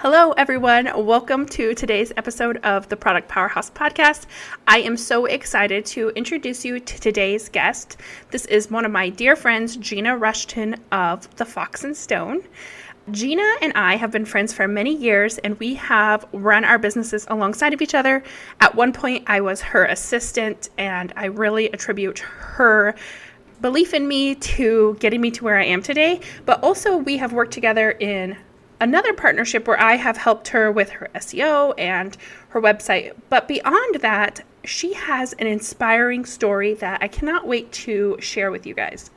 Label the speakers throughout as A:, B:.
A: Hello, everyone. Welcome to today's episode of the Product Powerhouse podcast. I am so excited to introduce you to today's guest. This is one of my dear friends, Gina Rushton of The Fox and Stone. Gina and I have been friends for many years, and we have run our businesses alongside of each other. At one point, I was her assistant, and I really attribute her belief in me to getting me to where I am today. But also, we have worked together in another partnership where I have helped her with her SEO and her website. But beyond that, she has an inspiring story that I cannot wait to share with you guys.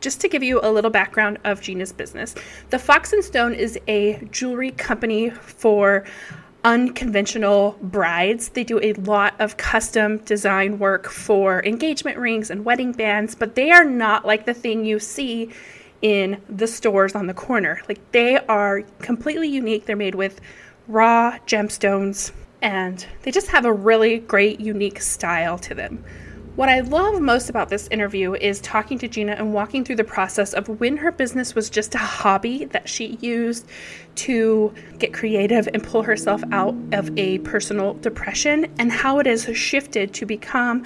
A: Just to give you a little background of Gina's business, the Fox and Stone is a jewelry company for unconventional brides. They do a lot of custom design work for engagement rings and wedding bands, but they are not like the thing you see in the stores on the corner. Like they are completely unique. They're made with raw gemstones and they just have a really great, unique style to them. What I love most about this interview is talking to Gina and walking through the process of when her business was just a hobby that she used to get creative and pull herself out of a personal depression, and how it has shifted to become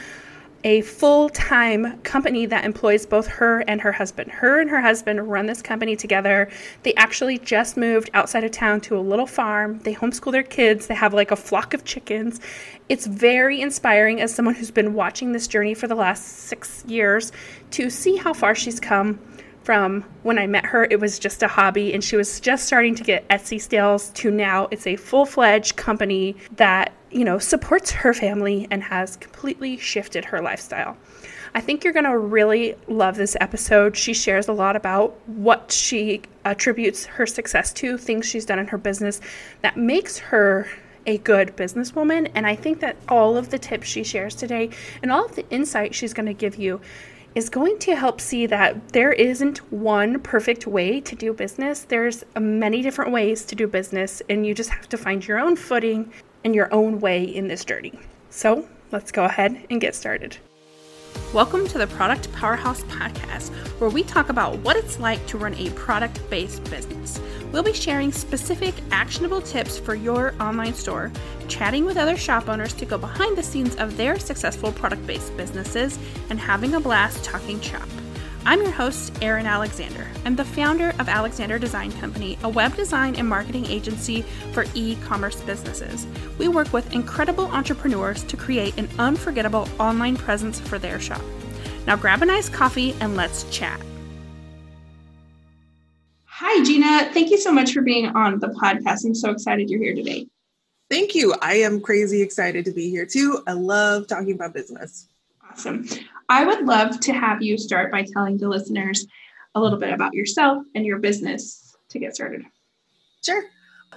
A: a full time company that employs both her and her husband. Her and her husband run this company together. They actually just moved outside of town to a little farm. They homeschool their kids. They have like a flock of chickens. It's very inspiring as someone who's been watching this journey for the last six years to see how far she's come from when I met her, it was just a hobby and she was just starting to get Etsy sales to now it's a full fledged company that you know, supports her family and has completely shifted her lifestyle. I think you're going to really love this episode. She shares a lot about what she attributes her success to, things she's done in her business that makes her a good businesswoman. And I think that all of the tips she shares today and all of the insight she's going to give you is going to help see that there isn't one perfect way to do business. There's many different ways to do business, and you just have to find your own footing and your own way in this journey. So let's go ahead and get started. Welcome to the Product Powerhouse Podcast, where we talk about what it's like to run a product based business. We'll be sharing specific, actionable tips for your online store, chatting with other shop owners to go behind the scenes of their successful product based businesses, and having a blast talking shop. I'm your host, Erin Alexander. I'm the founder of Alexander Design Company, a web design and marketing agency for e commerce businesses. We work with incredible entrepreneurs to create an unforgettable online presence for their shop. Now grab a nice coffee and let's chat. Hi, Gina. Thank you so much for being on the podcast. I'm so excited you're here today.
B: Thank you. I am crazy excited to be here too. I love talking about business.
A: Awesome. I would love to have you start by telling the listeners a little bit about yourself and your business to get started.
B: Sure.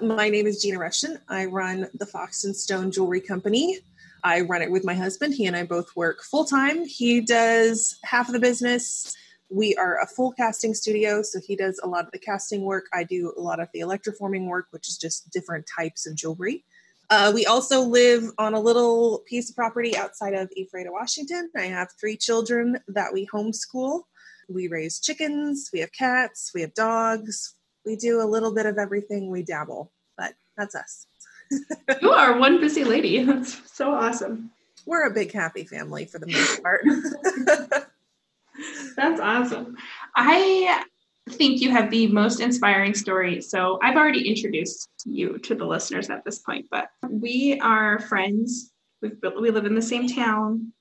B: My name is Gina Rushton. I run the Fox and Stone Jewelry Company. I run it with my husband. He and I both work full time. He does half of the business. We are a full casting studio, so he does a lot of the casting work. I do a lot of the electroforming work, which is just different types of jewelry. Uh, we also live on a little piece of property outside of Ephrata, Washington. I have three children that we homeschool. We raise chickens, we have cats, we have dogs. We do a little bit of everything. We dabble, but that's us.
A: you are one busy lady. That's so awesome.
B: We're a big happy family for the most part.
A: that's awesome. I think you have the most inspiring story. So I've already introduced you to the listeners at this point, but we are friends. We've we live in the same town,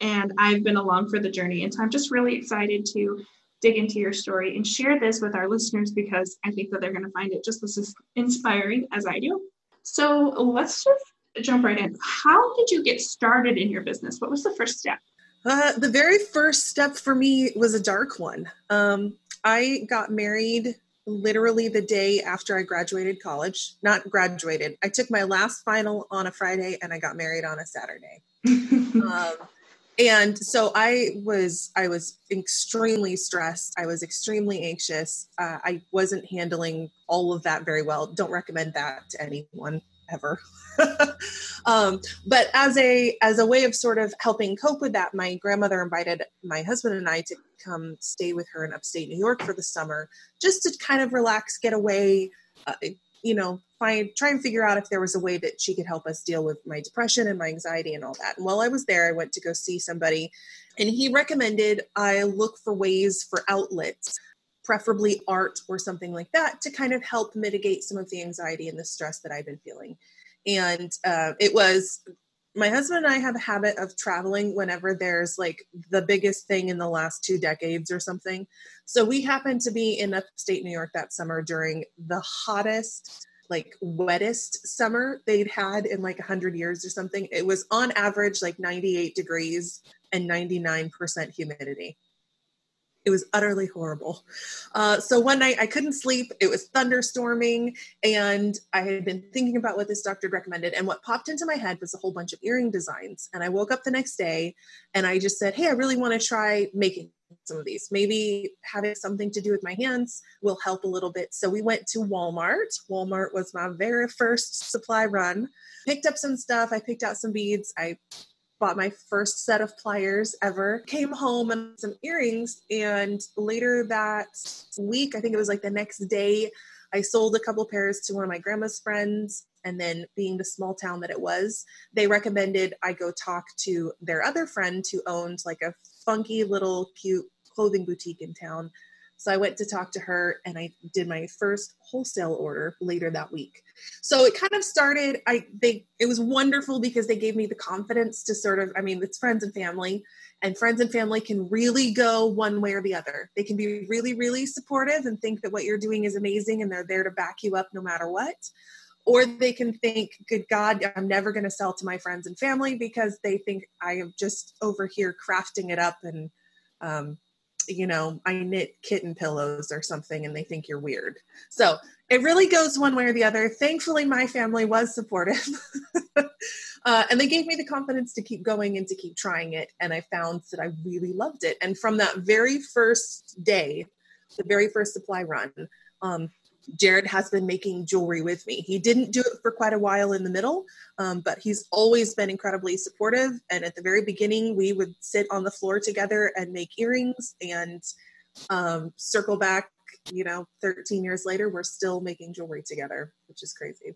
A: and I've been along for the journey. And so I'm just really excited to dig into your story and share this with our listeners because I think that they're going to find it just as inspiring as I do. So let's just jump right in. How did you get started in your business? What was the first step?
B: Uh, the very first step for me was a dark one. Um, I got married literally the day after I graduated college. Not graduated. I took my last final on a Friday and I got married on a Saturday. um, and so I was I was extremely stressed. I was extremely anxious. Uh, I wasn't handling all of that very well. Don't recommend that to anyone ever. um, but as a as a way of sort of helping cope with that, my grandmother invited my husband and I to come stay with her in upstate New York for the summer, just to kind of relax, get away, uh, you know, find try and figure out if there was a way that she could help us deal with my depression and my anxiety and all that. And while I was there, I went to go see somebody, and he recommended I look for ways for outlets preferably art or something like that to kind of help mitigate some of the anxiety and the stress that I've been feeling. And uh, it was my husband and I have a habit of traveling whenever there's like the biggest thing in the last two decades or something. So we happened to be in upstate New York that summer during the hottest, like wettest summer they'd had in like 100 years or something. It was on average like 98 degrees and 99% humidity. It was utterly horrible. Uh, so one night I couldn't sleep. It was thunderstorming, and I had been thinking about what this doctor recommended. And what popped into my head was a whole bunch of earring designs. And I woke up the next day and I just said, Hey, I really want to try making some of these. Maybe having something to do with my hands will help a little bit. So we went to Walmart. Walmart was my very first supply run. Picked up some stuff. I picked out some beads. I bought my first set of pliers ever, came home and some earrings. And later that week, I think it was like the next day, I sold a couple pairs to one of my grandma's friends. And then, being the small town that it was, they recommended I go talk to their other friend who owned like a funky little cute clothing boutique in town so I went to talk to her and I did my first wholesale order later that week. So it kind of started I they it was wonderful because they gave me the confidence to sort of I mean it's friends and family and friends and family can really go one way or the other. They can be really really supportive and think that what you're doing is amazing and they're there to back you up no matter what. Or they can think, good God, I'm never going to sell to my friends and family because they think I am just over here crafting it up and um, you know, I knit kitten pillows or something and they think you're weird. So it really goes one way or the other. Thankfully, my family was supportive. uh, and they gave me the confidence to keep going and to keep trying it. And I found that I really loved it. And from that very first day, the very first supply run, um, Jared has been making jewelry with me. He didn't do it for quite a while in the middle, um, but he's always been incredibly supportive. And at the very beginning, we would sit on the floor together and make earrings and um, circle back. You know, 13 years later, we're still making jewelry together, which is crazy.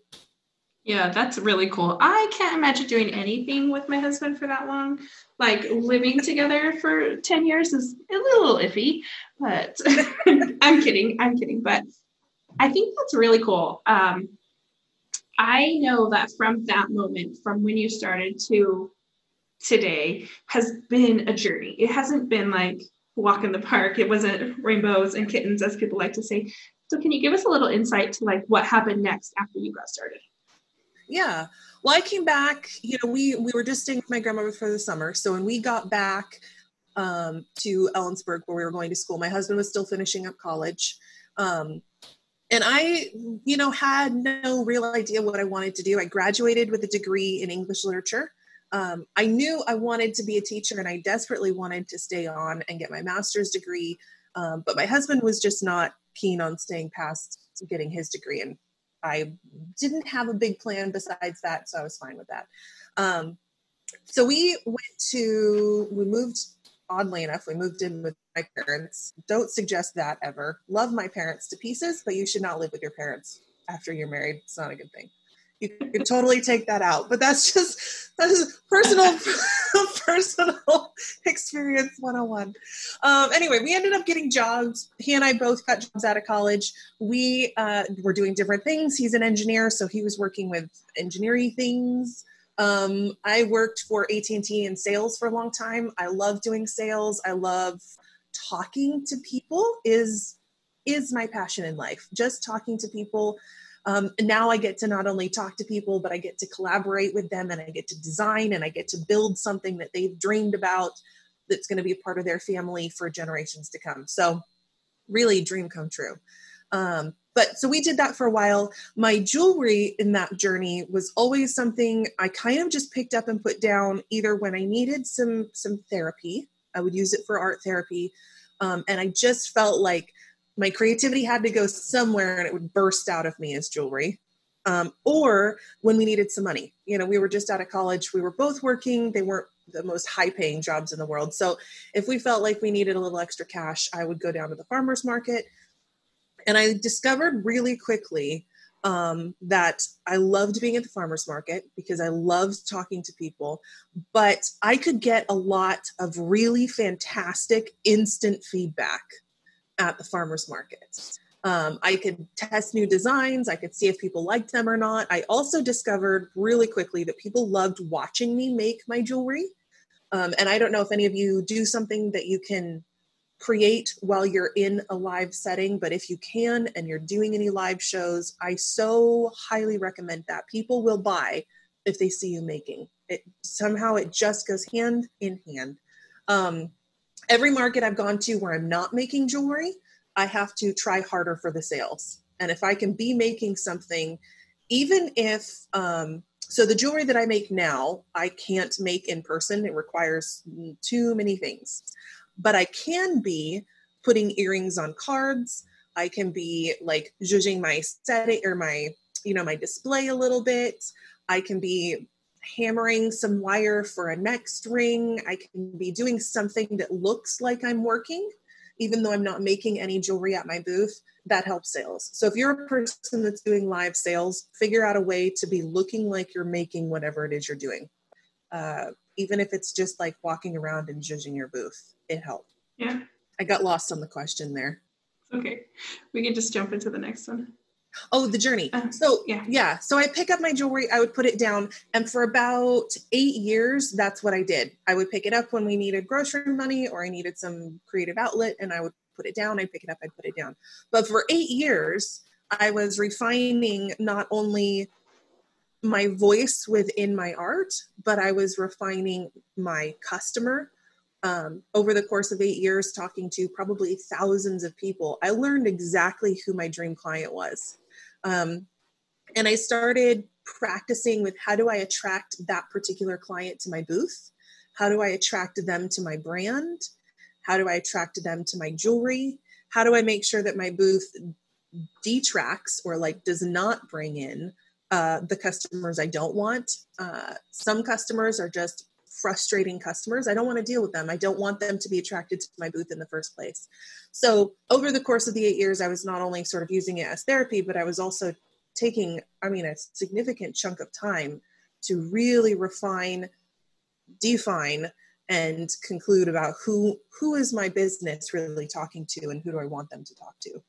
A: Yeah, that's really cool. I can't imagine doing anything with my husband for that long. Like living together for 10 years is a little iffy, but I'm kidding. I'm kidding. But I think that's really cool. Um, I know that from that moment, from when you started to today, has been a journey. It hasn't been like walk in the park. It wasn't rainbows and kittens, as people like to say. So, can you give us a little insight to like what happened next after you got started?
B: Yeah. Well, I came back. You know, we we were just staying with my grandmother for the summer. So when we got back um, to Ellensburg, where we were going to school, my husband was still finishing up college. Um, and I, you know, had no real idea what I wanted to do. I graduated with a degree in English literature. Um, I knew I wanted to be a teacher and I desperately wanted to stay on and get my master's degree. Um, but my husband was just not keen on staying past getting his degree. And I didn't have a big plan besides that. So I was fine with that. Um, so we went to, we moved oddly enough, we moved in with my parents. Don't suggest that ever. Love my parents to pieces, but you should not live with your parents after you're married. It's not a good thing. You could totally take that out, but that's just that's personal personal experience 101. Um, anyway, we ended up getting jobs. He and I both got jobs out of college. We uh, were doing different things. He's an engineer, so he was working with engineering things. Um, I worked for AT&T in sales for a long time. I love doing sales. I love talking to people is is my passion in life. Just talking to people. Um, now I get to not only talk to people, but I get to collaborate with them and I get to design and I get to build something that they've dreamed about that's going to be a part of their family for generations to come. So, really, dream come true. Um, but so we did that for a while. My jewelry in that journey was always something I kind of just picked up and put down either when I needed some some therapy, I would use it for art therapy, um, and I just felt like my creativity had to go somewhere and it would burst out of me as jewelry. Um, or when we needed some money, you know, we were just out of college, we were both working. They weren't the most high paying jobs in the world. So if we felt like we needed a little extra cash, I would go down to the farmer's market and I discovered really quickly um, that I loved being at the farmer's market because I loved talking to people, but I could get a lot of really fantastic instant feedback at the farmer's market. Um, I could test new designs. I could see if people liked them or not. I also discovered really quickly that people loved watching me make my jewelry. Um, and I don't know if any of you do something that you can create while you're in a live setting, but if you can and you're doing any live shows, I so highly recommend that. People will buy if they see you making it. Somehow it just goes hand in hand. Um, every market I've gone to where I'm not making jewelry, I have to try harder for the sales. And if I can be making something, even if, um, so the jewelry that I make now, I can't make in person. It requires too many things but I can be putting earrings on cards. I can be like judging my setting or my, you know, my display a little bit. I can be hammering some wire for a next ring. I can be doing something that looks like I'm working, even though I'm not making any jewelry at my booth. That helps sales. So if you're a person that's doing live sales, figure out a way to be looking like you're making whatever it is you're doing. Uh, even if it's just like walking around and judging your booth it helped.
A: Yeah.
B: I got lost on the question there.
A: Okay. We can just jump into the next one.
B: Oh, the journey. Uh, so yeah, yeah. So I pick up my jewelry, I would put it down, and for about eight years, that's what I did. I would pick it up when we needed grocery money or I needed some creative outlet, and I would put it down. I'd pick it up, I'd put it down. But for eight years, I was refining not only my voice within my art, but I was refining my customer um, over the course of eight years, talking to probably thousands of people, I learned exactly who my dream client was. Um, and I started practicing with how do I attract that particular client to my booth? How do I attract them to my brand? How do I attract them to my jewelry? How do I make sure that my booth detracts or like does not bring in uh, the customers I don't want? Uh, some customers are just frustrating customers. I don't want to deal with them. I don't want them to be attracted to my booth in the first place. So, over the course of the eight years, I was not only sort of using it as therapy, but I was also taking, I mean, a significant chunk of time to really refine, define, and conclude about who who is my business really talking to and who do I want them to talk to.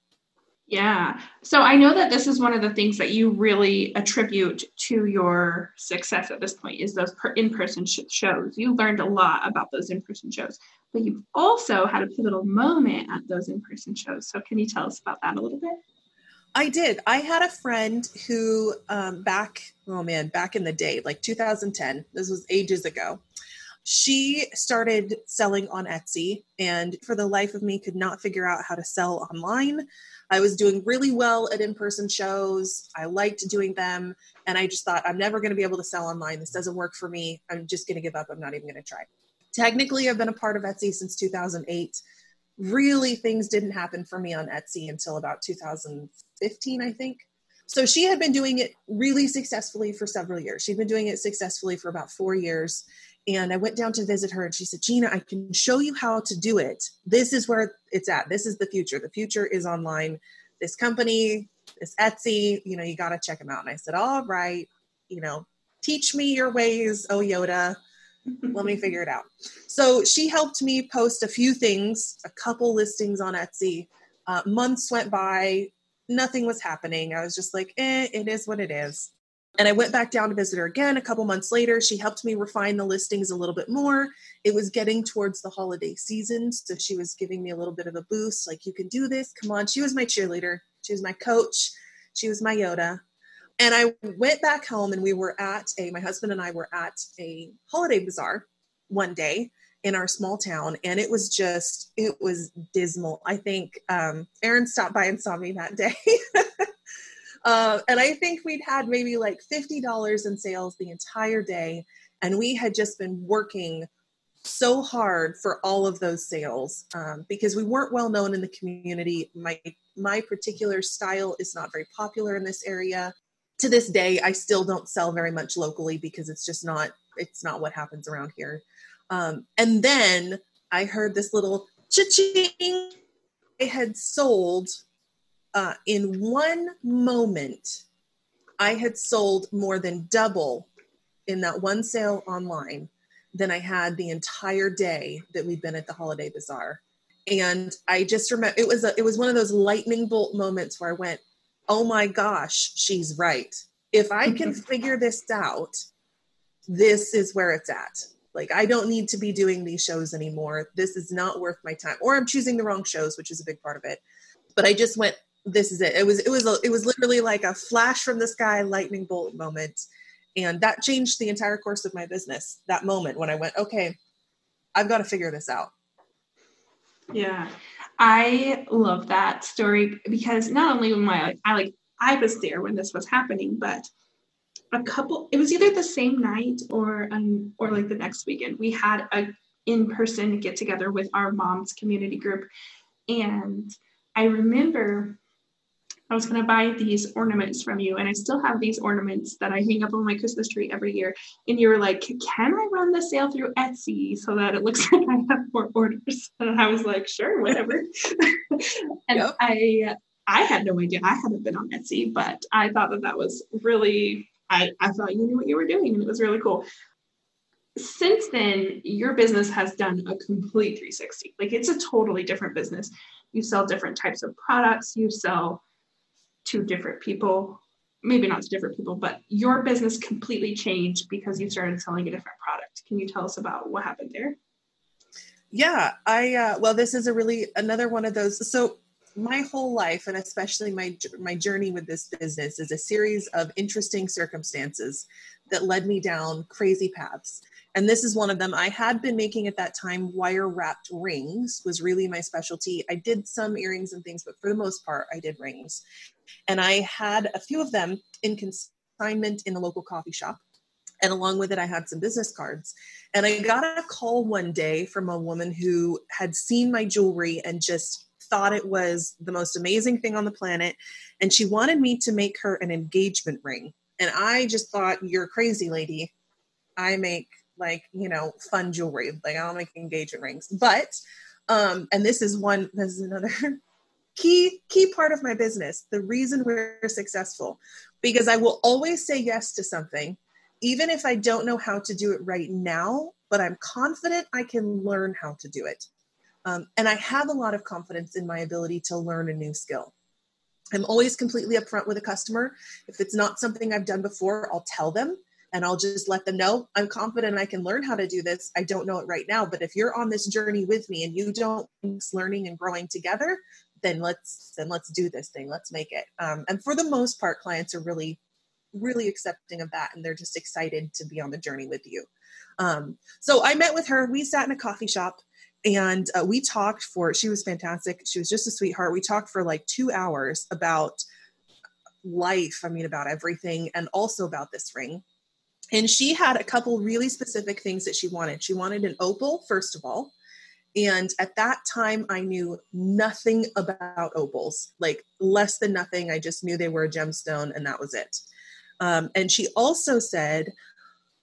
A: Yeah. So I know that this is one of the things that you really attribute to your success at this point is those in person sh- shows. You learned a lot about those in person shows, but you've also had a pivotal moment at those in person shows. So can you tell us about that a little bit?
B: I did. I had a friend who, um, back, oh man, back in the day, like 2010, this was ages ago, she started selling on Etsy and for the life of me could not figure out how to sell online. I was doing really well at in person shows. I liked doing them. And I just thought, I'm never going to be able to sell online. This doesn't work for me. I'm just going to give up. I'm not even going to try. Technically, I've been a part of Etsy since 2008. Really, things didn't happen for me on Etsy until about 2015, I think. So she had been doing it really successfully for several years. She'd been doing it successfully for about four years. And I went down to visit her and she said, Gina, I can show you how to do it. This is where it's at. This is the future. The future is online. This company, this Etsy, you know, you got to check them out. And I said, All right, you know, teach me your ways, oh Yoda. Let me figure it out. So she helped me post a few things, a couple listings on Etsy. Uh, months went by, nothing was happening. I was just like, eh, it is what it is. And I went back down to visit her again a couple months later. She helped me refine the listings a little bit more. It was getting towards the holiday season. So she was giving me a little bit of a boost like, you can do this. Come on. She was my cheerleader, she was my coach, she was my Yoda. And I went back home and we were at a, my husband and I were at a holiday bazaar one day in our small town and it was just it was dismal i think um Erin stopped by and saw me that day Uh, and I think we'd had maybe like $50 in sales the entire day. And we had just been working so hard for all of those sales um, because we weren't well known in the community. My my particular style is not very popular in this area. To this day, I still don't sell very much locally because it's just not it's not what happens around here. Um, and then I heard this little cha-ching. I had sold uh, in one moment I had sold more than double in that one sale online than I had the entire day that we'd been at the holiday bazaar. And I just remember it was a, it was one of those lightning bolt moments where I went, "Oh my gosh, she's right. If I can figure this out, this is where it's at. Like I don't need to be doing these shows anymore. This is not worth my time. Or I'm choosing the wrong shows, which is a big part of it. But I just went, this is it. It was it was a, it was literally like a flash from the sky lightning bolt moment. And that changed the entire course of my business that moment when i went okay i've got to figure this out.
A: Yeah. I love that story because not only am i like i like i was there when this was happening but a couple it was either the same night or um, or like the next weekend. We had a in-person get together with our mom's community group. And i remember I was going to buy these ornaments from you, and I still have these ornaments that I hang up on my Christmas tree every year. And you were like, "Can I run the sale through Etsy so that it looks like I have more orders?" And I was like, "Sure, whatever." and yep. I I had no idea. I hadn't been on Etsy, but I thought that that was really I I thought you knew what you were doing, and it was really cool. Since then, your business has done a complete 360. Like it's a totally different business. You sell different types of products. You sell to different people maybe not to different people but your business completely changed because you started selling a different product. Can you tell us about what happened there?
B: Yeah i uh, well this is a really another one of those. So my whole life and especially my my journey with this business is a series of interesting circumstances that led me down crazy paths. And this is one of them. I had been making at that time wire wrapped rings was really my specialty. I did some earrings and things but for the most part i did rings and i had a few of them in consignment in a local coffee shop. And along with it i had some business cards. And i got a call one day from a woman who had seen my jewelry and just thought it was the most amazing thing on the planet. And she wanted me to make her an engagement ring. And i just thought you're crazy lady. I make like you know fun jewelry. Like i don't make engagement rings. But um and this is one this is another key key part of my business the reason we're successful because i will always say yes to something even if i don't know how to do it right now but i'm confident i can learn how to do it. Um, and i have a lot of confidence in my ability to learn a new skill. I'm always completely upfront with a customer. If it's not something i've done before i'll tell them and I'll just let them know I'm confident I can learn how to do this. I don't know it right now, but if you're on this journey with me and you don't learning and growing together, then let's then let's do this thing. Let's make it. Um, and for the most part, clients are really really accepting of that and they're just excited to be on the journey with you. Um, so I met with her. We sat in a coffee shop and uh, we talked for she was fantastic she was just a sweetheart we talked for like two hours about life i mean about everything and also about this ring and she had a couple really specific things that she wanted. She wanted an opal, first of all. And at that time, I knew nothing about opals, like less than nothing. I just knew they were a gemstone and that was it. Um, and she also said,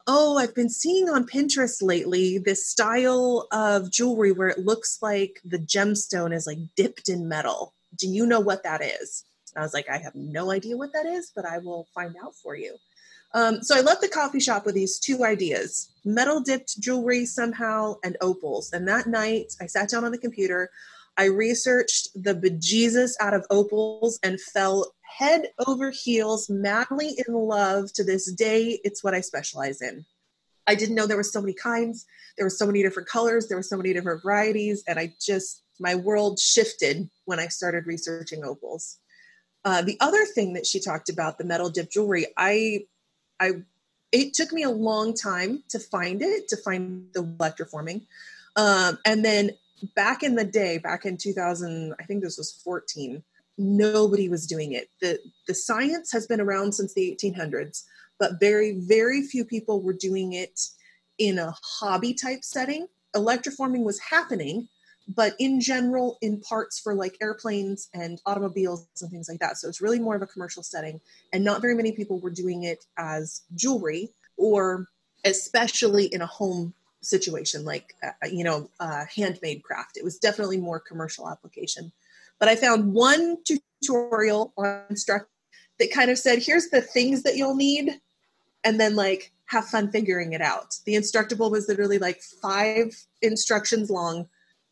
B: Oh, I've been seeing on Pinterest lately this style of jewelry where it looks like the gemstone is like dipped in metal. Do you know what that is? I was like, I have no idea what that is, but I will find out for you. Um, so I left the coffee shop with these two ideas metal dipped jewelry somehow and opals. And that night I sat down on the computer. I researched the bejesus out of opals and fell head over heels, madly in love. To this day, it's what I specialize in. I didn't know there were so many kinds, there were so many different colors, there were so many different varieties, and I just, my world shifted when I started researching opals. Uh, the other thing that she talked about, the metal dip jewelry, I I it took me a long time to find it, to find the electroforming. Um, and then back in the day, back in 2000, I think this was 14, nobody was doing it. The, the science has been around since the 1800s, but very, very few people were doing it in a hobby type setting. Electroforming was happening, but in general in parts for like airplanes and automobiles and things like that. So it's really more of a commercial setting and not very many people were doing it as jewelry or especially in a home situation like uh, you know uh, handmade craft. It was definitely more commercial application. But i found one tutorial on instruct that kind of said, here's the things that you'll need, and then like have fun figuring it out. The Instructable was literally like five instructions long,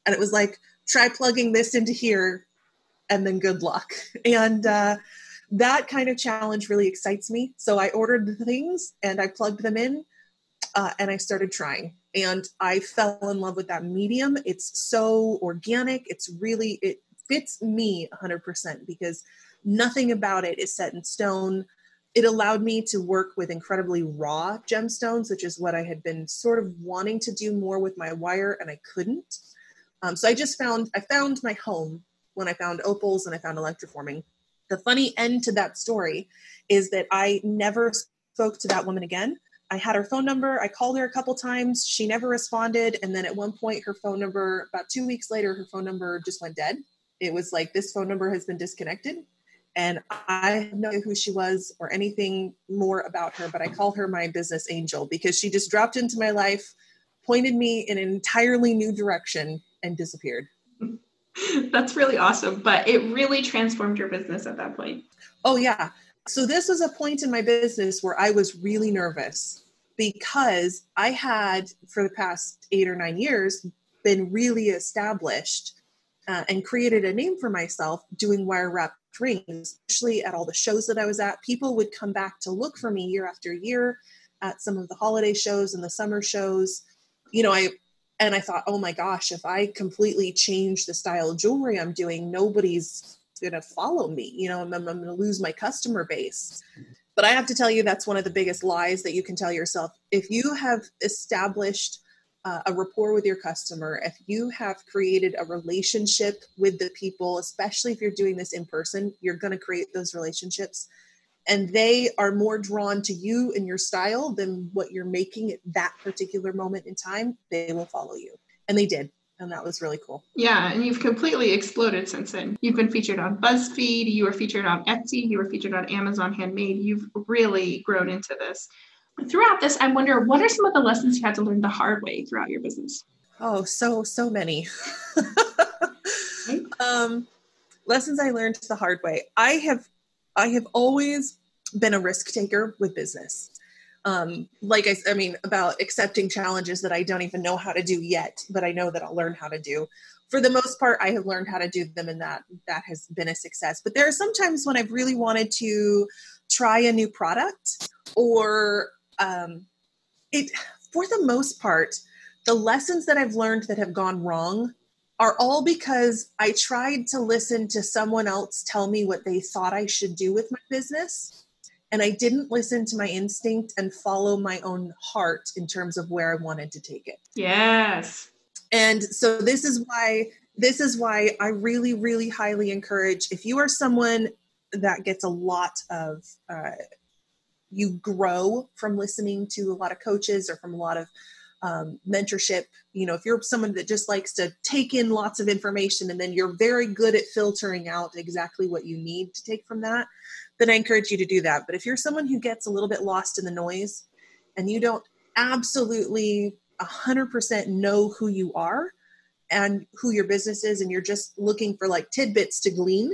B: and it was like, try plugging this into here, and then good luck. And uh, that kind of challenge really excites me. So I ordered the things and I plugged them in, uh, and I started trying. And I fell in love with that medium. It's so organic. It's really, it fits me 100% because nothing about it is set in stone. It allowed me to work with incredibly raw gemstones, which is what I had been sort of wanting to do more with my wire, and I couldn't. Um, so I just found I found my home when I found opals and I found electroforming. The funny end to that story is that I never spoke to that woman again. I had her phone number. I called her a couple times. She never responded. And then at one point, her phone number, about two weeks later, her phone number just went dead. It was like, this phone number has been disconnected and I have no idea who she was or anything more about her, but I call her my business angel because she just dropped into my life, pointed me in an entirely new direction, and disappeared.
A: That's really awesome, but it really transformed your business at that point.
B: Oh, yeah. So, this was a point in my business where I was really nervous because I had, for the past eight or nine years, been really established uh, and created a name for myself doing wire wrap rings, especially at all the shows that I was at. People would come back to look for me year after year at some of the holiday shows and the summer shows. You know, I and I thought, oh my gosh, if I completely change the style of jewelry I'm doing, nobody's gonna follow me. You know, I'm, I'm gonna lose my customer base. But I have to tell you, that's one of the biggest lies that you can tell yourself. If you have established uh, a rapport with your customer, if you have created a relationship with the people, especially if you're doing this in person, you're going to create those relationships. And they are more drawn to you and your style than what you're making at that particular moment in time. They will follow you. And they did. And that was really cool.
A: Yeah. And you've completely exploded since then. You've been featured on BuzzFeed, you were featured on Etsy, you were featured on Amazon Handmade. You've really grown into this throughout this, I wonder what are some of the lessons you had to learn the hard way throughout your business?
B: Oh, so, so many. um, lessons I learned the hard way. I have, I have always been a risk taker with business. Um, like I, I mean, about accepting challenges that I don't even know how to do yet, but I know that I'll learn how to do. For the most part, I have learned how to do them, and that that has been a success. But there are some times when I've really wanted to try a new product or um, it for the most part the lessons that i've learned that have gone wrong are all because i tried to listen to someone else tell me what they thought i should do with my business and i didn't listen to my instinct and follow my own heart in terms of where i wanted to take it
A: yes
B: and so this is why this is why i really really highly encourage if you are someone that gets a lot of uh, you grow from listening to a lot of coaches or from a lot of um, mentorship. You know, if you're someone that just likes to take in lots of information and then you're very good at filtering out exactly what you need to take from that, then I encourage you to do that. But if you're someone who gets a little bit lost in the noise and you don't absolutely 100% know who you are and who your business is, and you're just looking for like tidbits to glean,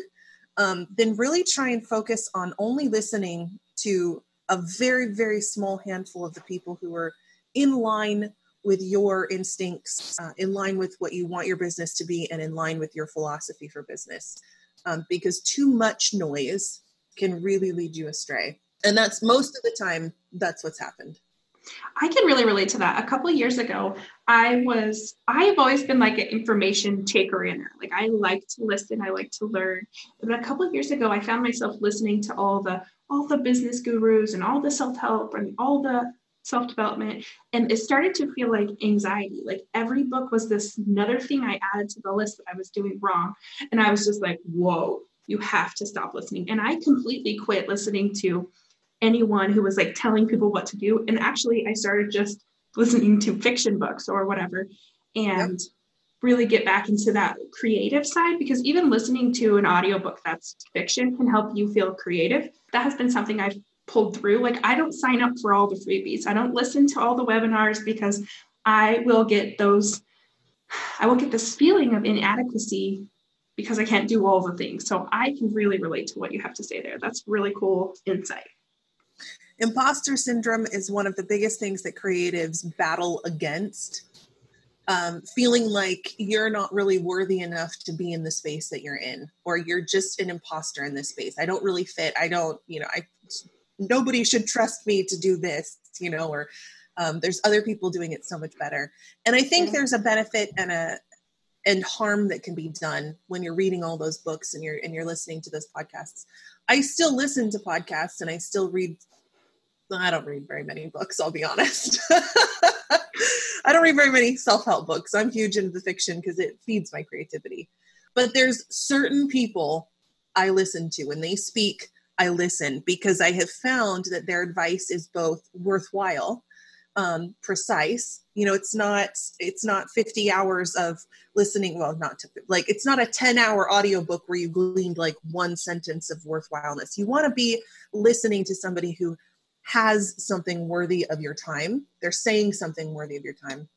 B: um, then really try and focus on only listening to a very, very small handful of the people who are in line with your instincts, uh, in line with what you want your business to be, and in line with your philosophy for business. Um, because too much noise can really lead you astray. And that's most of the time, that's what's happened.
A: I can really relate to that. A couple years ago, I was, I have always been like an information taker in Like I like to listen, I like to learn. But a couple years ago, I found myself listening to all the all the business gurus and all the self-help and all the self-development and it started to feel like anxiety like every book was this another thing i added to the list that i was doing wrong and i was just like whoa you have to stop listening and i completely quit listening to anyone who was like telling people what to do and actually i started just listening to fiction books or whatever and yep really get back into that creative side because even listening to an audiobook that's fiction can help you feel creative. That has been something I've pulled through. Like I don't sign up for all the freebies. I don't listen to all the webinars because I will get those I will get this feeling of inadequacy because I can't do all the things. So I can really relate to what you have to say there. That's really cool insight.
B: Imposter syndrome is one of the biggest things that creatives battle against. Um, feeling like you're not really worthy enough to be in the space that you're in, or you're just an imposter in this space. I don't really fit. I don't, you know, I nobody should trust me to do this, you know, or um, there's other people doing it so much better. And I think there's a benefit and a and harm that can be done when you're reading all those books and you're and you're listening to those podcasts. I still listen to podcasts and I still read I don't read very many books, I'll be honest. I don't read very many self-help books. I'm huge into the fiction because it feeds my creativity. But there's certain people I listen to when they speak, I listen because I have found that their advice is both worthwhile um, precise. You know it's not it's not 50 hours of listening well not to, like it's not a 10 hour audiobook where you gleaned like one sentence of worthwhileness. You want to be listening to somebody who has something worthy of your time. They're saying something worthy of your time.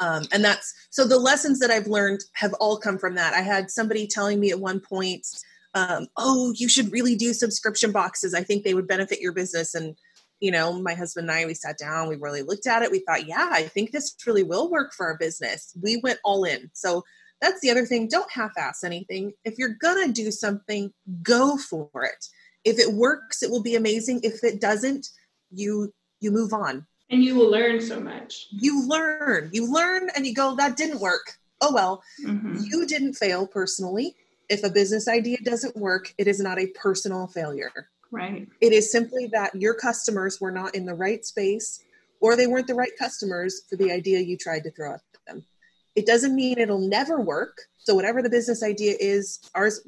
B: Um, and that's so the lessons that i've learned have all come from that. I had somebody telling me at one point um, oh you should really do subscription boxes. I think they would benefit your business. And you know, my husband and I, we sat down, we really looked at it. We thought, yeah, I think this really will work for our business. We went all in. So that's the other thing. Don't half ass anything. If you're going to do something, go for it. If it works, it will be amazing. If it doesn't, you you move on.
A: And you will learn so much.
B: You learn. You learn and you go, that didn't work. Oh well. Mm-hmm. You didn't fail personally. If a business idea doesn't work, it is not a personal failure.
A: Right.
B: It is simply that your customers were not in the right space or they weren't the right customers for the idea you tried to throw at them. It doesn't mean it'll never work. So, whatever the business idea is, ours,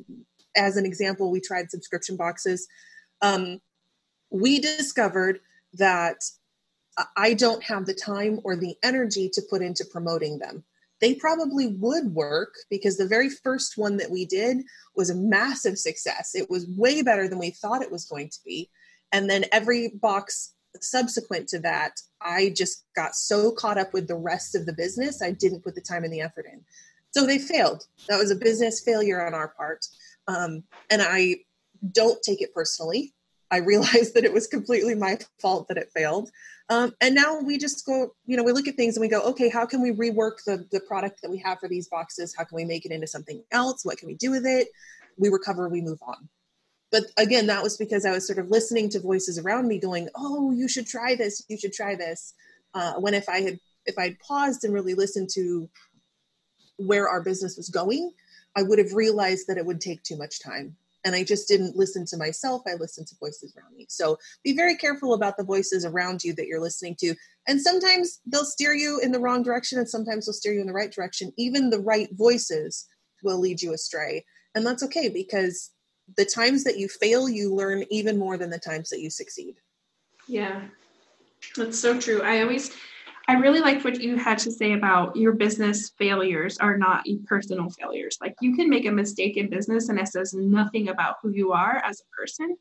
B: as an example, we tried subscription boxes. Um, we discovered that I don't have the time or the energy to put into promoting them they probably would work because the very first one that we did was a massive success. It was way better than we thought it was going to be. And then every box subsequent to that, I just got so caught up with the rest of the business, I didn't put the time and the effort in. So they failed. That was a business failure on our part. Um, and I don't take it personally. I realized that it was completely my fault that it failed. Um, and now we just go, you know, we look at things and we go, okay, how can we rework the, the product that we have for these boxes? How can we make it into something else? What can we do with it? We recover, we move on. But again, that was because I was sort of listening to voices around me going, oh, you should try this, you should try this. Uh, when if I had if I'd paused and really listened to where our business was going, I would have realized that it would take too much time and I just didn't listen to myself. I listened to voices around me. So be very careful about the voices around you that you're listening to. And sometimes they'll steer you in the wrong direction, and sometimes they'll steer you in the right direction. Even the right voices will lead you astray. And that's okay because the times that you fail, you learn even more than the times that you succeed.
A: Yeah, that's so true. I always I really liked what you had to say about your business failures are not personal failures. Like you can make a mistake in business and it says nothing about who you are as a person.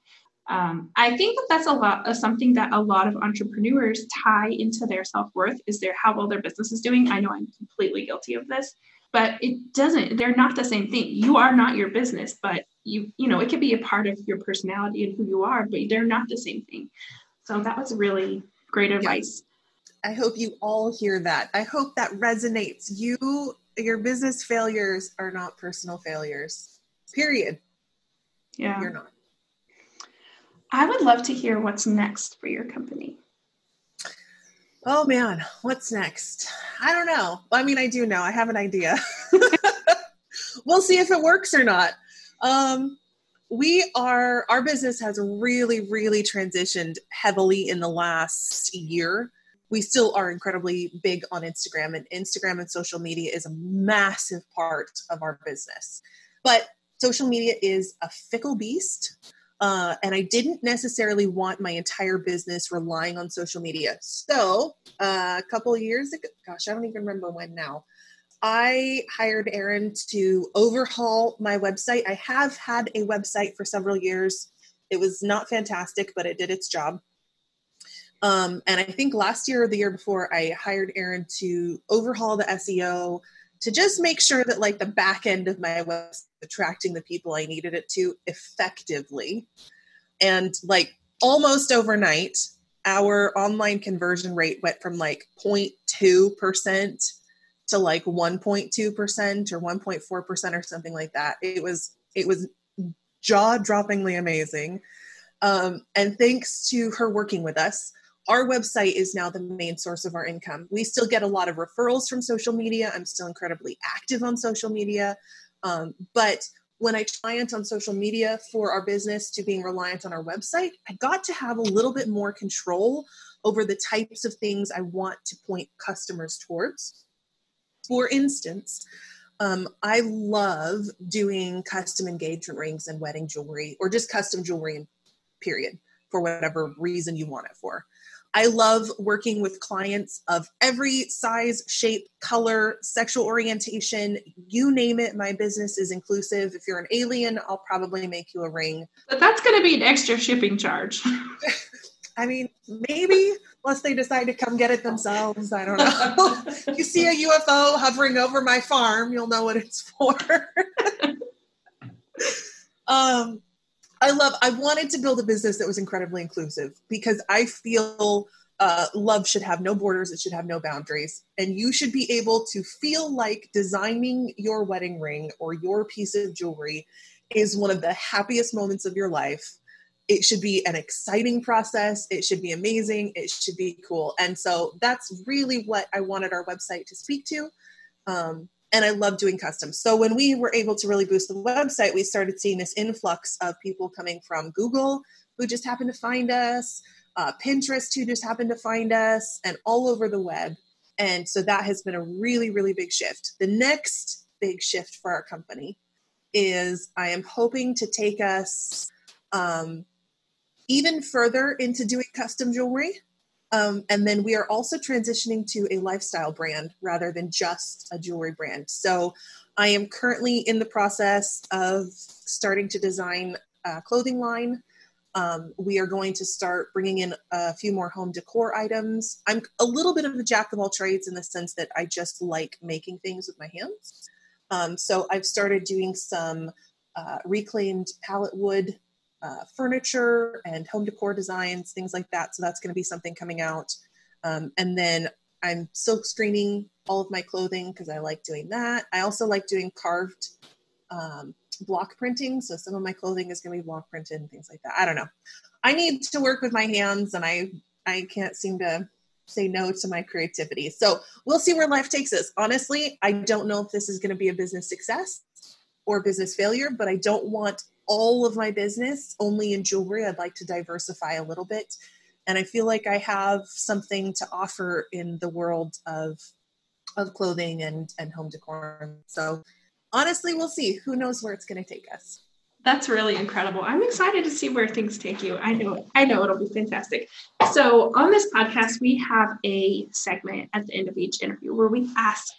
A: Um, I think that that's a lot of something that a lot of entrepreneurs tie into their self worth is their how well their business is doing. I know I'm completely guilty of this, but it doesn't. They're not the same thing. You are not your business, but you you know it could be a part of your personality and who you are, but they're not the same thing. So that was really great advice.
B: I hope you all hear that. I hope that resonates. You, your business failures are not personal failures, period.
A: Yeah.
B: You're not.
A: I would love to hear what's next for your company.
B: Oh man, what's next? I don't know. I mean, I do know. I have an idea. we'll see if it works or not. Um, we are, our business has really, really transitioned heavily in the last year we still are incredibly big on Instagram, and Instagram and social media is a massive part of our business. But social media is a fickle beast. Uh, and I didn't necessarily want my entire business relying on social media. So, uh, a couple years ago, gosh, I don't even remember when now, I hired Erin to overhaul my website. I have had a website for several years. It was not fantastic, but it did its job. Um, and I think last year or the year before, I hired Erin to overhaul the SEO, to just make sure that like the back end of my website attracting the people I needed it to effectively. And like almost overnight, our online conversion rate went from like 0.2% to like 1.2% or 1.4% or something like that. It was it was jaw-droppingly amazing. Um, and thanks to her working with us, our website is now the main source of our income. We still get a lot of referrals from social media. I'm still incredibly active on social media. Um, but when I client on social media for our business to being reliant on our website, I got to have a little bit more control over the types of things I want to point customers towards. For instance, um, I love doing custom engagement rings and wedding jewelry, or just custom jewelry, period, for whatever reason you want it for. I love working with clients of every size, shape, color, sexual orientation, you name it. My business is inclusive. If you're an alien, I'll probably make you a ring.
A: But that's going to be an extra shipping charge.
B: I mean, maybe unless they decide to come get it themselves. I don't know. you see a UFO hovering over my farm, you'll know what it's for. um, I love, I wanted to build a business that was incredibly inclusive because I feel uh, love should have no borders, it should have no boundaries. And you should be able to feel like designing your wedding ring or your piece of jewelry is one of the happiest moments of your life. It should be an exciting process. It should be amazing. It should be cool. And so that's really what I wanted our website to speak to. Um, and I love doing custom. So when we were able to really boost the website, we started seeing this influx of people coming from Google who just happened to find us, uh, Pinterest who just happened to find us, and all over the web. And so that has been a really, really big shift. The next big shift for our company is I am hoping to take us um, even further into doing custom jewelry. Um, and then we are also transitioning to a lifestyle brand rather than just a jewelry brand. So I am currently in the process of starting to design a clothing line. Um, we are going to start bringing in a few more home decor items. I'm a little bit of a jack of all trades in the sense that I just like making things with my hands. Um, so I've started doing some uh, reclaimed pallet wood uh, furniture and home decor designs, things like that. So that's going to be something coming out. Um, and then I'm silk screening all of my clothing because I like doing that. I also like doing carved um, block printing. So some of my clothing is going to be block printed and things like that. I don't know. I need to work with my hands and I I can't seem to say no to my creativity. So we'll see where life takes us. Honestly, I don't know if this is going to be a business success or business failure, but I don't want all of my business only in jewelry. I'd like to diversify a little bit. And I feel like I have something to offer in the world of of clothing and, and home decor. So honestly, we'll see. Who knows where it's going to take us.
A: That's really incredible. I'm excited to see where things take you. I know I know it'll be fantastic. So, on this podcast, we have a segment at the end of each interview where we ask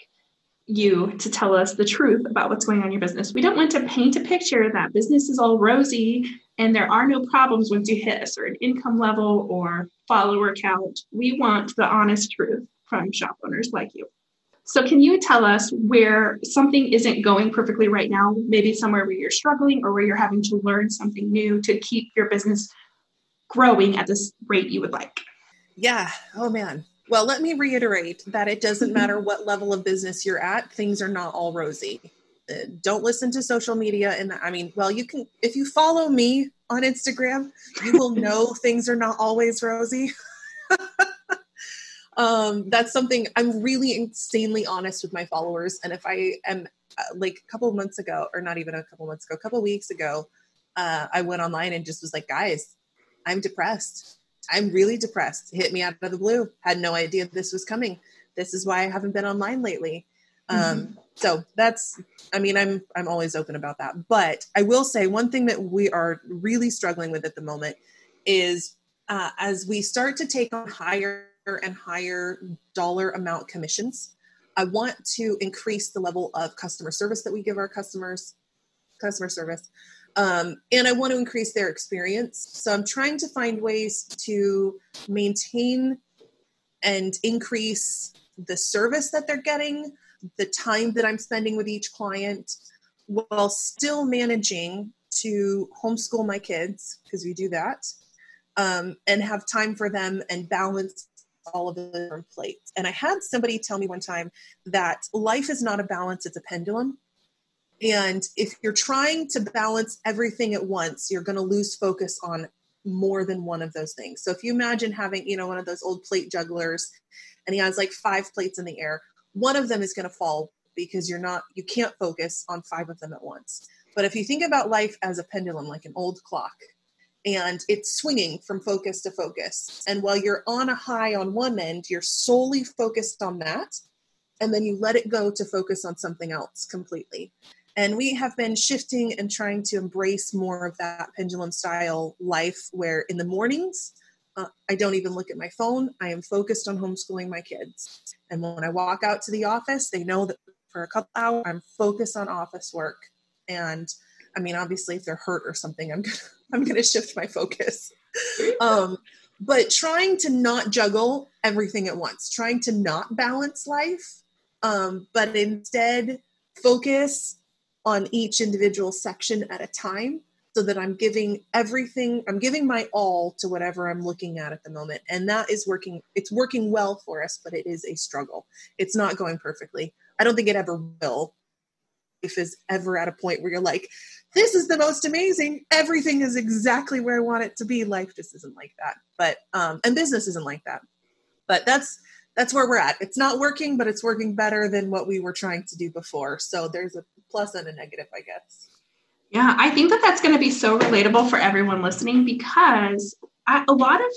A: you to tell us the truth about what's going on in your business. We don't want to paint a picture that business is all rosy and there are no problems once you hit a certain income level or follower count. We want the honest truth from shop owners like you. So, can you tell us where something isn't going perfectly right now? Maybe somewhere where you're struggling or where you're having to learn something new to keep your business growing at this rate you would like?
B: Yeah. Oh, man. Well, let me reiterate that it doesn't matter what level of business you're at, things are not all rosy. Uh, don't listen to social media. And I mean, well, you can, if you follow me on Instagram, you will know things are not always rosy. um, that's something I'm really insanely honest with my followers. And if I am uh, like a couple months ago, or not even a couple months ago, a couple weeks ago, uh, I went online and just was like, guys, I'm depressed. I'm really depressed. Hit me out of the blue. Had no idea this was coming. This is why I haven't been online lately. Um, mm-hmm. so that's, I mean, I'm I'm always open about that. But I will say one thing that we are really struggling with at the moment is uh, as we start to take on higher and higher dollar amount commissions. I want to increase the level of customer service that we give our customers, customer service. Um, and I want to increase their experience. So I'm trying to find ways to maintain and increase the service that they're getting, the time that I'm spending with each client while still managing to homeschool my kids because we do that um, and have time for them and balance all of the different plates. And I had somebody tell me one time that life is not a balance, it's a pendulum. And if you're trying to balance everything at once, you're going to lose focus on more than one of those things. So if you imagine having, you know, one of those old plate jugglers and he has like five plates in the air, one of them is going to fall because you're not, you can't focus on five of them at once. But if you think about life as a pendulum, like an old clock, and it's swinging from focus to focus. And while you're on a high on one end, you're solely focused on that. And then you let it go to focus on something else completely. And we have been shifting and trying to embrace more of that pendulum style life where in the mornings, uh, I don't even look at my phone. I am focused on homeschooling my kids. And when I walk out to the office, they know that for a couple hours, I'm focused on office work. And I mean, obviously, if they're hurt or something, I'm gonna I'm gonna shift my focus. Um, but trying to not juggle everything at once, trying to not balance life, um, but instead focus on each individual section at a time so that I'm giving everything, I'm giving my all to whatever I'm looking at at the moment. And that is working, it's working well for us, but it is a struggle. It's not going perfectly. I don't think it ever will. Life is ever at a point where you're like, this is the most amazing. Everything is exactly where I want it to be. Life just isn't like that. But um, and business isn't like that. But that's that's where we're at. It's not working, but it's working better than what we were trying to do before. So there's a plus and a negative, I guess.
A: Yeah, I think that that's going to be so relatable for everyone listening because I, a lot of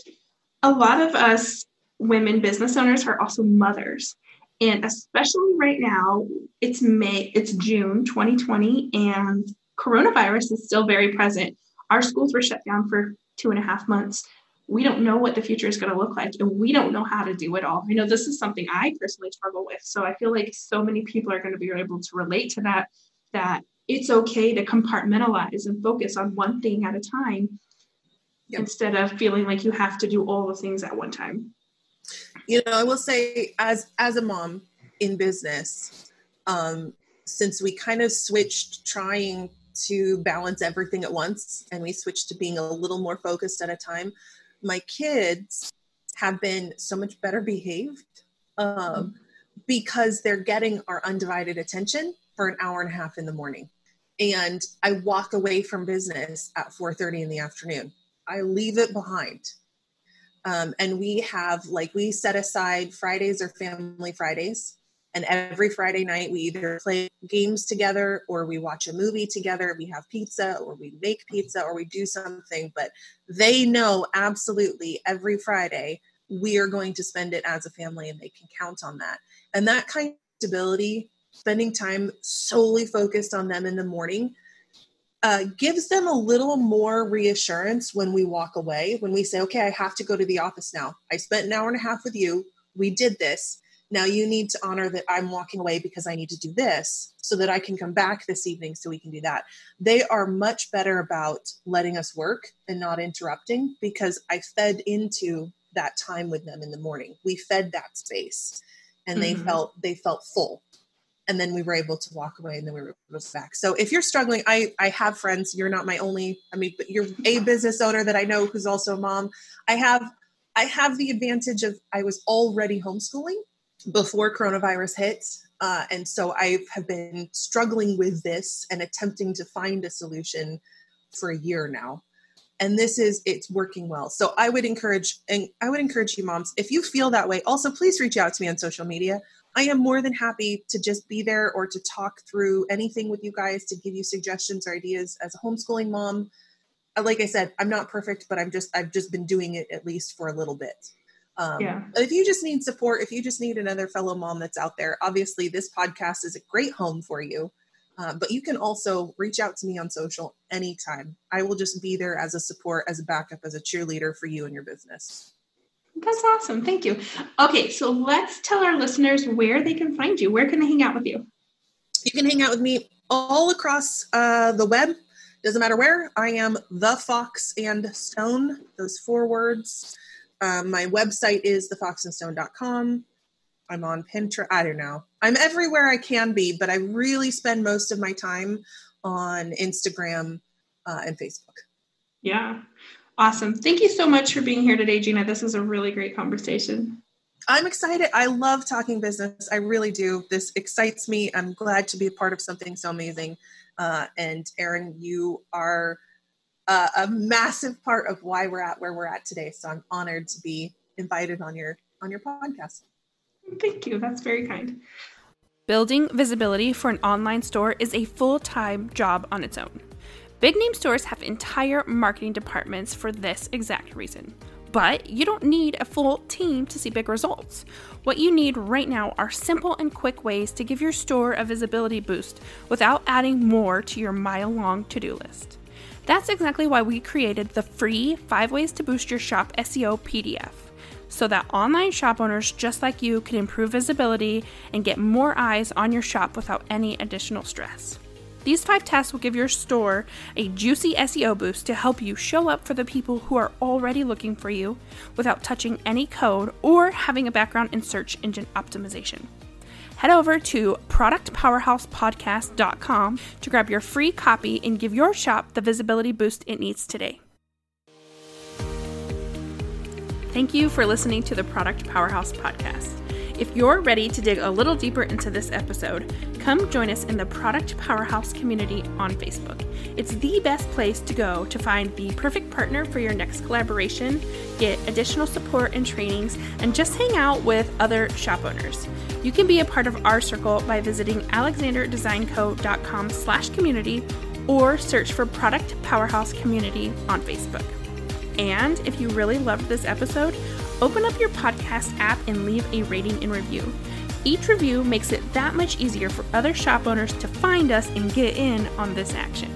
A: a lot of us women business owners are also mothers. And especially right now, it's May, it's June 2020, and coronavirus is still very present. Our schools were shut down for two and a half months. We don't know what the future is going to look like, and we don't know how to do it all. I know this is something I personally struggle with. So I feel like so many people are going to be able to relate to that, that it's okay to compartmentalize and focus on one thing at a time yep. instead of feeling like you have to do all the things at one time.
B: You know, I will say as as a mom in business, um, since we kind of switched trying to balance everything at once and we switched to being a little more focused at a time my kids have been so much better behaved um, because they're getting our undivided attention for an hour and a half in the morning. And i walk away from business at 4.30 in the afternoon. I leave it behind. Um, and we have like we set aside fridays or family fridays and every Friday night, we either play games together or we watch a movie together. We have pizza or we make pizza or we do something. But they know absolutely every Friday we are going to spend it as a family and they can count on that. And that kind of stability, spending time solely focused on them in the morning, uh, gives them a little more reassurance when we walk away, when we say, okay, I have to go to the office now. I spent an hour and a half with you. We did this now you need to honor that I'm walking away because I need to do this so that I can come back this evening so we can do that. They are much better about letting us work and not interrupting because I fed into that time with them in the morning. We fed that space and mm-hmm. they felt they felt full. And then we were able to walk away and then we were back. So if you're struggling, I I have friends, you're not my only, I mean, but you're a business owner that I know who's also a mom. I have I have the advantage of I was already homeschooling before coronavirus hit. Uh, and so I have been struggling with this and attempting to find a solution for a year now. And this is it's working well. So I would encourage and I would encourage you moms, if you feel that way, also please reach out to me on social media. I am more than happy to just be there or to talk through anything with you guys to give you suggestions or ideas as a homeschooling mom. Uh, like I said, I'm not perfect, but I'm just I've just been doing it at least for a little bit. Um, yeah. If you just need support, if you just need another fellow mom that's out there, obviously this podcast is a great home for you. Uh, but you can also reach out to me on social anytime. I will just be there as a support, as a backup, as a cheerleader for you and your business.
A: That's awesome. Thank you. Okay, so let's tell our listeners where they can find you. Where can they hang out with you?
B: You can hang out with me all across uh, the web. Doesn't matter where. I am the Fox and Stone. Those four words. Um, my website is thefoxandstone.com. I'm on Pinterest. I don't know. I'm everywhere I can be, but I really spend most of my time on Instagram uh, and Facebook.
A: Yeah. Awesome. Thank you so much for being here today, Gina. This is a really great conversation.
B: I'm excited. I love talking business. I really do. This excites me. I'm glad to be a part of something so amazing. Uh, and Erin, you are uh, a massive part of why we're at where we're at today. So I'm honored to be invited on your on your podcast.
A: Thank you. That's very kind. Building visibility for an online store is a full time job on its own. Big name stores have entire marketing departments for this exact reason. But you don't need a full team to see big results. What you need right now are simple and quick ways to give your store a visibility boost without adding more to your mile long to do list. That's exactly why we created the free 5 Ways to Boost Your Shop SEO PDF so that online shop owners just like you can improve visibility and get more eyes on your shop without any additional stress. These five tests will give your store a juicy SEO boost to help you show up for the people who are already looking for you without touching any code or having a background in search engine optimization. Head over to productpowerhousepodcast.com to grab your free copy and give your shop the visibility boost it needs today. Thank you for listening to the Product Powerhouse podcast. If you're ready to dig a little deeper into this episode, come join us in the Product Powerhouse community on Facebook. It's the best place to go to find the perfect partner for your next collaboration, get additional support and trainings, and just hang out with other shop owners. You can be a part of our circle by visiting alexanderdesignco.com slash community or search for Product Powerhouse Community on Facebook. And if you really loved this episode, open up your podcast app and leave a rating and review. Each review makes it that much easier for other shop owners to find us and get in on this action.